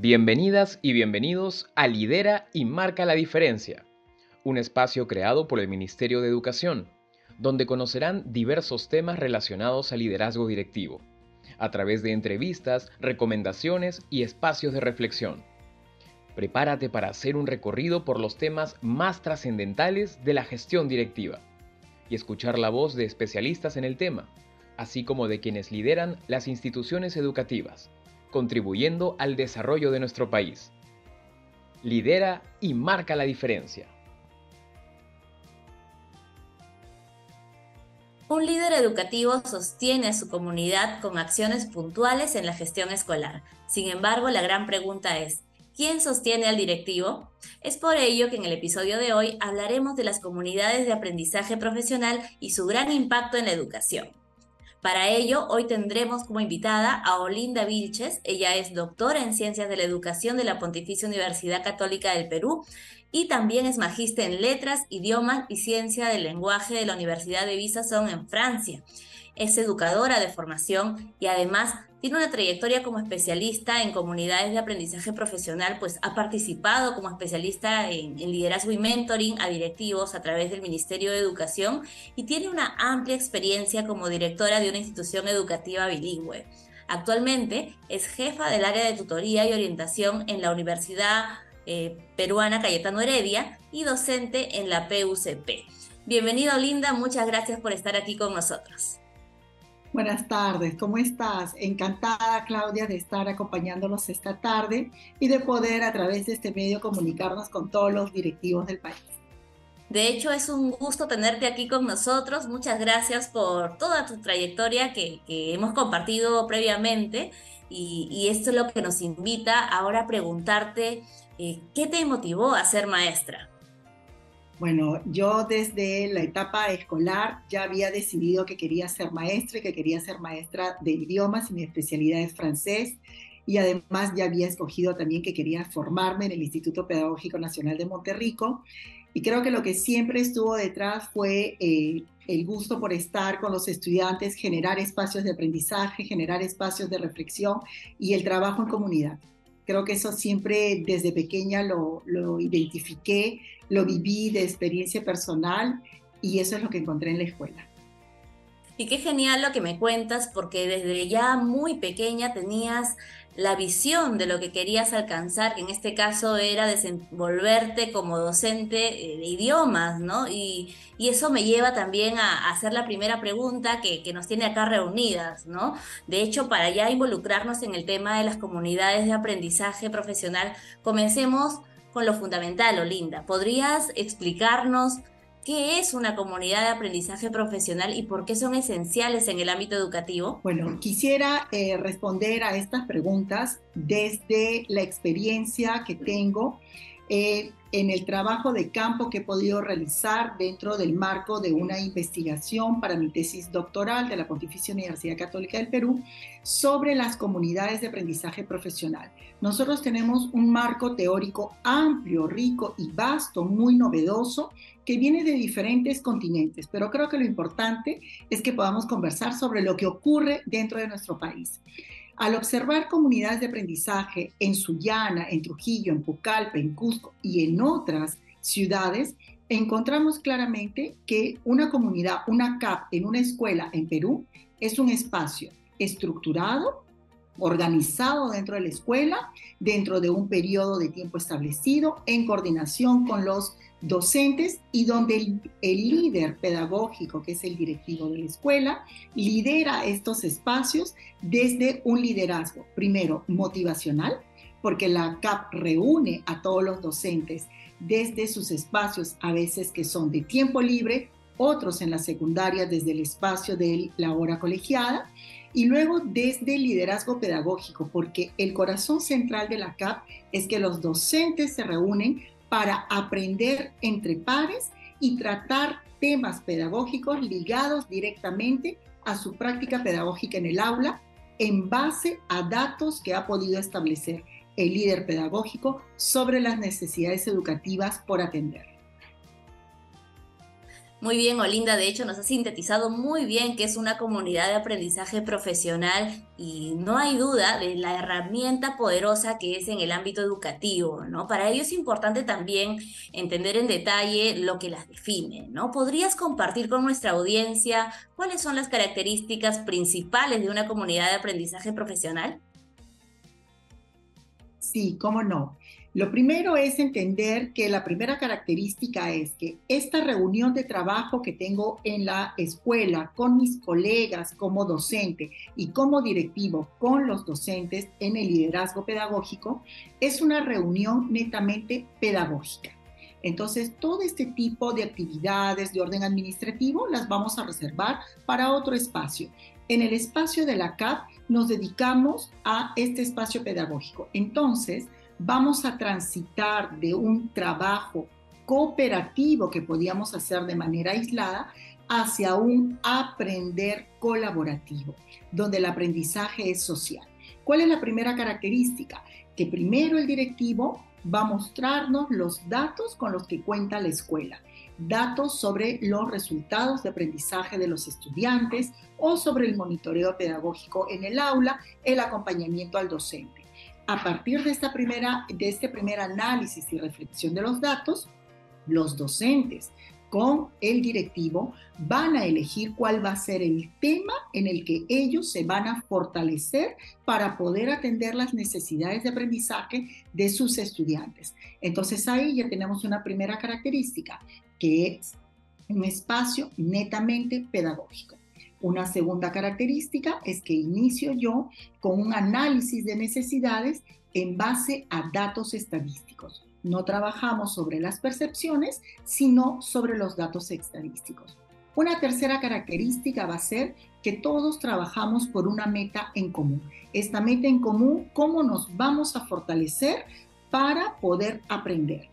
Bienvenidas y bienvenidos a Lidera y Marca la Diferencia, un espacio creado por el Ministerio de Educación, donde conocerán diversos temas relacionados al liderazgo directivo, a través de entrevistas, recomendaciones y espacios de reflexión. Prepárate para hacer un recorrido por los temas más trascendentales de la gestión directiva y escuchar la voz de especialistas en el tema, así como de quienes lideran las instituciones educativas contribuyendo al desarrollo de nuestro país. Lidera y marca la diferencia. Un líder educativo sostiene a su comunidad con acciones puntuales en la gestión escolar. Sin embargo, la gran pregunta es, ¿quién sostiene al directivo? Es por ello que en el episodio de hoy hablaremos de las comunidades de aprendizaje profesional y su gran impacto en la educación. Para ello, hoy tendremos como invitada a Olinda Vilches. Ella es doctora en Ciencias de la Educación de la Pontificia Universidad Católica del Perú y también es magíster en Letras, Idiomas y Ciencia del Lenguaje de la Universidad de Visasson en Francia. Es educadora de formación y además tiene una trayectoria como especialista en comunidades de aprendizaje profesional, pues ha participado como especialista en, liderazgo y mentoring a directivos a través del Ministerio de Educación y tiene una amplia experiencia como directora de una institución educativa bilingüe. Actualmente es jefa del área de tutoría y orientación en la Universidad eh, Peruana Cayetano Heredia y docente en la PUCP. Bienvenido Linda, muchas gracias por estar aquí con nosotros. Buenas tardes, ¿cómo estás? Encantada, Claudia, de estar acompañándonos esta tarde y de poder a través de este medio comunicarnos con todos los directivos del país. De hecho, es un gusto tenerte aquí con nosotros. Muchas gracias por toda tu trayectoria que, hemos compartido previamente y, esto es lo que nos invita ahora a preguntarte, eh, ¿qué te motivó a ser maestra? Bueno, yo desde la etapa escolar ya había decidido que quería ser maestra y que quería ser maestra de idiomas y mi especialidad es francés. Y además ya había escogido también que quería formarme en el Instituto Pedagógico Nacional de Monterrico. Y creo que lo que siempre estuvo detrás fue eh, el gusto por estar con los estudiantes, generar espacios de aprendizaje, generar espacios de reflexión y el trabajo en comunidad. Creo que eso siempre desde pequeña lo, lo identifiqué lo viví de experiencia personal y eso es lo que encontré en la escuela. Y qué genial lo que me cuentas, porque desde ya muy pequeña tenías la visión de lo que querías alcanzar, que en este caso era desenvolverte como docente eh, de idiomas, ¿no? Y, eso me lleva también a, hacer la primera pregunta que, que, nos tiene acá reunidas, ¿no? De hecho, para ya involucrarnos en el tema de las comunidades de aprendizaje profesional, comencemos con lo fundamental, Olinda. ¿Podrías explicarnos qué es una comunidad de aprendizaje profesional y por qué son esenciales en el ámbito educativo? Bueno, quisiera eh, responder a estas preguntas desde la experiencia que tengo eh, en el trabajo de campo que he podido realizar dentro del marco de una investigación para mi tesis doctoral de la Pontificia Universidad Católica del Perú sobre las comunidades de aprendizaje profesional. Nosotros tenemos un marco teórico amplio, rico y vasto, muy novedoso, que viene de diferentes continentes, pero creo que lo importante es que podamos conversar sobre lo que ocurre dentro de nuestro país. Al observar comunidades de aprendizaje en Sullana, en Trujillo, en Pucallpa, en Cusco y en otras ciudades, encontramos claramente que una comunidad, una CAP en una escuela en Perú es un espacio estructurado, organizado dentro de la escuela, dentro de un periodo de tiempo establecido, en coordinación con los docentes y donde el, líder pedagógico, que es el directivo de la escuela, lidera estos espacios desde un liderazgo, primero, motivacional, porque la CAP reúne a todos los docentes desde sus espacios, a veces que son de tiempo libre, otros en la secundaria desde el espacio de la hora colegiada, y luego desde el liderazgo pedagógico, porque el corazón central de la CAP es que los docentes se reúnen para aprender entre pares y tratar temas pedagógicos ligados directamente a su práctica pedagógica en el aula en base a datos que ha podido establecer el líder pedagógico sobre las necesidades educativas por atender. Muy bien, Olinda, de hecho nos ha sintetizado muy bien que es una comunidad de aprendizaje profesional y no hay duda de la herramienta poderosa que es en el ámbito educativo, ¿no? Para ello es importante también entender en detalle lo que las define, ¿no? ¿Podrías compartir con nuestra audiencia cuáles son las características principales de una comunidad de aprendizaje profesional? Sí, cómo no. Lo primero es entender que la primera característica es que esta reunión de trabajo que tengo en la escuela con mis colegas como docente y como directivo con los docentes en el liderazgo pedagógico es una reunión netamente pedagógica. Entonces, todo este tipo de actividades de orden administrativo las vamos a reservar para otro espacio. En el espacio de la CAP nos dedicamos a este espacio pedagógico. Entonces, vamos a transitar de un trabajo cooperativo que podíamos hacer de manera aislada hacia un aprender colaborativo, donde el aprendizaje es social. ¿Cuál es la primera característica? Que primero el directivo va a mostrarnos los datos con los que cuenta la escuela, datos sobre los resultados de aprendizaje de los estudiantes o sobre el monitoreo pedagógico en el aula, el acompañamiento al docente a partir de, esta primera, de este primer análisis y reflexión de los datos, los docentes con el directivo van a elegir cuál va a ser el tema en el que ellos se van a fortalecer para poder atender las necesidades de aprendizaje de sus estudiantes. Entonces ahí ya tenemos una primera característica, que es un espacio netamente pedagógico. Una segunda característica es que inicio yo con un análisis de necesidades en base a datos estadísticos. No trabajamos sobre las percepciones, sino sobre los datos estadísticos. Una tercera característica va a ser que todos trabajamos por una meta en común. Esta meta en común, ¿cómo nos vamos a fortalecer para poder aprender?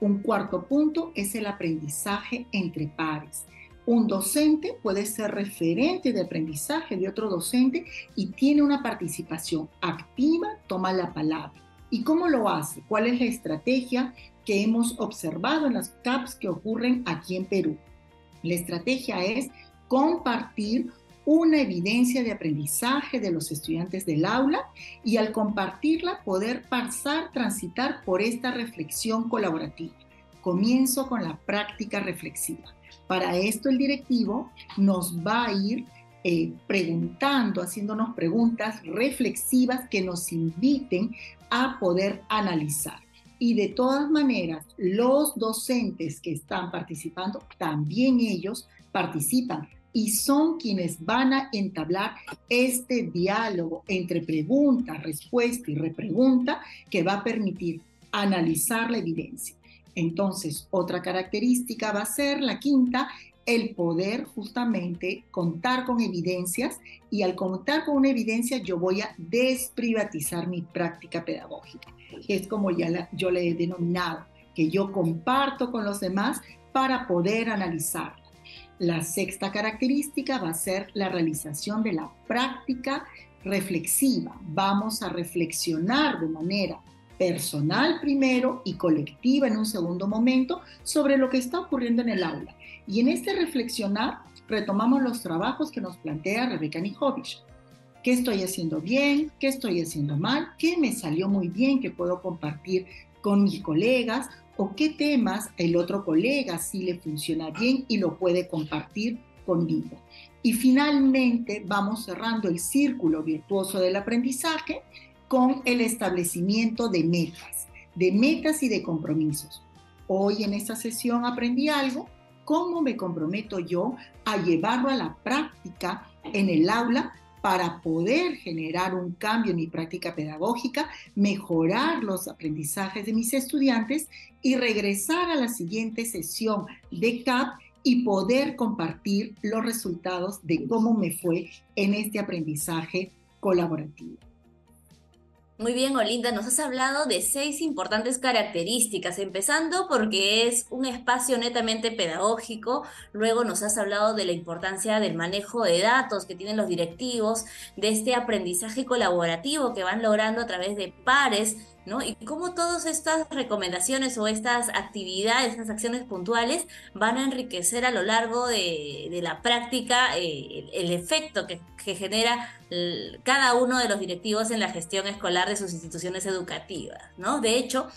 Un cuarto punto es el aprendizaje entre pares. Un docente puede ser referente de aprendizaje de otro docente y tiene una participación activa, toma la palabra. ¿Y cómo lo hace? ¿Cuál es la estrategia que hemos observado en las CAPS que ocurren aquí en Perú? La estrategia es compartir una evidencia de aprendizaje de los estudiantes del aula y al compartirla poder pasar, transitar por esta reflexión colaborativa. Comienzo con la práctica reflexiva. Para esto el directivo nos va a ir eh, preguntando, haciéndonos preguntas reflexivas que nos inviten a poder analizar. Y de todas maneras, los docentes que están participando, también ellos participan y son quienes van a entablar este diálogo entre pregunta, respuesta y repregunta que va a permitir analizar la evidencia. Entonces, otra característica va a ser la quinta, el poder justamente contar con evidencias y al contar con una evidencia yo voy a desprivatizar mi práctica pedagógica. Es como ya yo le he denominado, que yo comparto con los demás para poder analizarla. La sexta característica va a ser la realización de la práctica reflexiva. Vamos a reflexionar de manera personal primero y colectiva en un segundo momento sobre lo que está ocurriendo en el aula. Y en este reflexionar retomamos los trabajos que nos plantea Rebeca Nijovic. ¿Qué estoy haciendo bien? ¿Qué estoy haciendo mal? ¿Qué me salió muy bien que puedo compartir con mis colegas? ¿O qué temas el otro colega sí le funciona bien y lo puede compartir conmigo? Y finalmente vamos cerrando el círculo virtuoso del aprendizaje con el establecimiento de metas, de metas y de compromisos. Hoy en esta sesión aprendí algo, cómo me comprometo yo a llevarlo a la práctica en el aula para poder generar un cambio en mi práctica pedagógica, mejorar los aprendizajes de mis estudiantes y regresar a la siguiente sesión de CAP y poder compartir los resultados de cómo me fue en este aprendizaje colaborativo. Muy bien, Olinda, nos has hablado de seis importantes características, empezando porque es un espacio netamente pedagógico, luego nos has hablado de la importancia del manejo de datos que tienen los directivos, de este aprendizaje colaborativo que van logrando a través de pares ¿no? Y cómo todas estas recomendaciones o estas actividades, estas acciones puntuales van a enriquecer a lo largo de, la práctica eh, el, efecto que, genera cada uno de los directivos en la gestión escolar de sus instituciones educativas, ¿no? De hecho,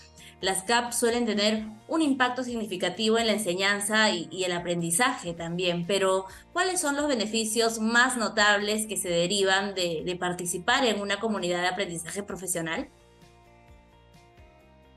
las CAP suelen tener un impacto significativo en la enseñanza y, el aprendizaje también, pero ¿cuáles son los beneficios más notables que se derivan de, participar en una comunidad de aprendizaje profesional?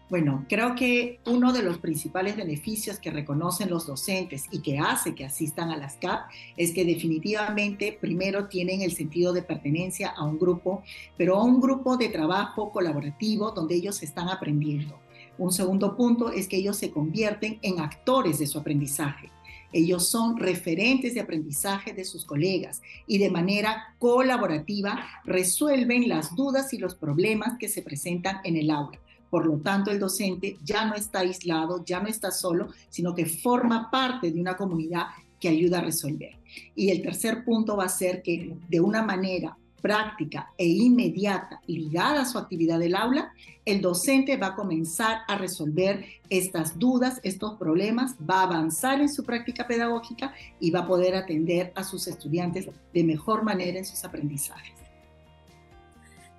Bueno, creo que uno de los principales beneficios que reconocen los docentes y que hace que asistan a las CAP es que definitivamente primero tienen el sentido de pertenencia a un grupo, pero a un grupo de trabajo colaborativo donde ellos están aprendiendo. Un segundo punto es que ellos se convierten en actores de su aprendizaje. Ellos son referentes de aprendizaje de sus colegas y de manera colaborativa resuelven las dudas y los problemas que se presentan en el aula. Por lo tanto, el docente ya no está aislado, ya no está solo, sino que forma parte de una comunidad que ayuda a resolver. Y el tercer punto va a ser que de una manera práctica e inmediata ligada a su actividad del aula, el docente va a comenzar a resolver estas dudas, estos problemas, va a avanzar en su práctica pedagógica y va a poder atender a sus estudiantes de mejor manera en sus aprendizajes.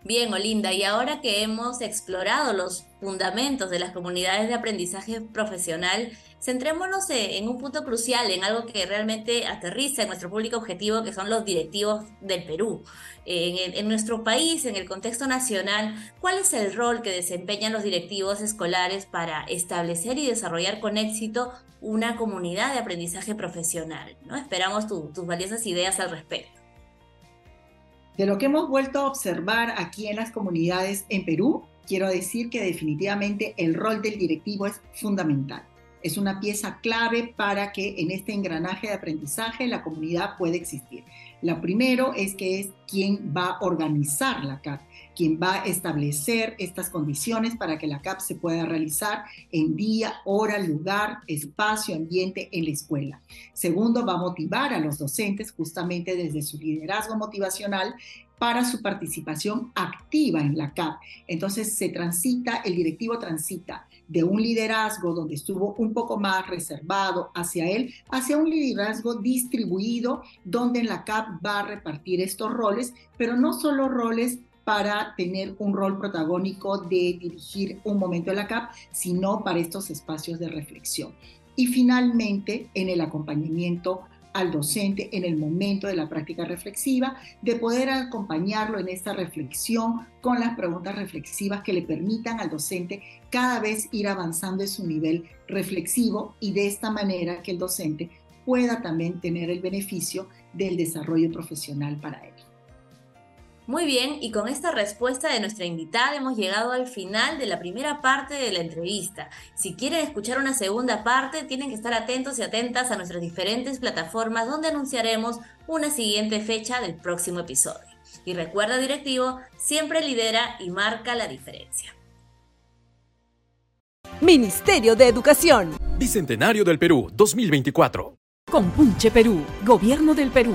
Bien, Olinda, y ahora que hemos explorado los fundamentos de las comunidades de aprendizaje profesional, centrémonos en un punto crucial, en algo que realmente aterriza en nuestro público objetivo, que son los directivos del Perú. En, en, nuestro país, en el contexto nacional, ¿cuál es el rol que desempeñan los directivos escolares para establecer y desarrollar con éxito una comunidad de aprendizaje profesional? ¿no? Esperamos tus valiosas ideas al respecto. De lo que hemos vuelto a observar aquí en las comunidades en Perú, quiero decir que definitivamente el rol del directivo es fundamental. Es una pieza clave para que en este engranaje de aprendizaje la comunidad pueda existir. Lo primero es que es quien va a organizar la CAP, quien va a establecer estas condiciones para que la CAP se pueda realizar en día, hora, lugar, espacio, ambiente en la escuela. Segundo, va a motivar a los docentes justamente desde su liderazgo motivacional para su participación activa en la CAP. Entonces se transita, el directivo transita de un liderazgo donde estuvo un poco más reservado hacia él, hacia un liderazgo distribuido donde en la CAP va a repartir estos roles, pero no solo roles para tener un rol protagónico de dirigir un momento de la CAP, sino para estos espacios de reflexión. Y finalmente, en el acompañamiento al docente en el momento de la práctica reflexiva, de poder acompañarlo en esta reflexión con las preguntas reflexivas que le permitan al docente cada vez ir avanzando en su nivel reflexivo y de esta manera que el docente pueda también tener el beneficio del desarrollo profesional para él. Muy bien, y con esta respuesta de nuestra invitada hemos llegado al final de la primera parte de la entrevista. Si quieren escuchar una segunda parte, tienen que estar atentos y atentas a nuestras diferentes plataformas donde anunciaremos una siguiente fecha del próximo episodio. Y recuerda, directivo, siempre lidera y marca la diferencia. Ministerio de Educación. Bicentenario del Perú 2024. Compunche Perú, Gobierno del Perú.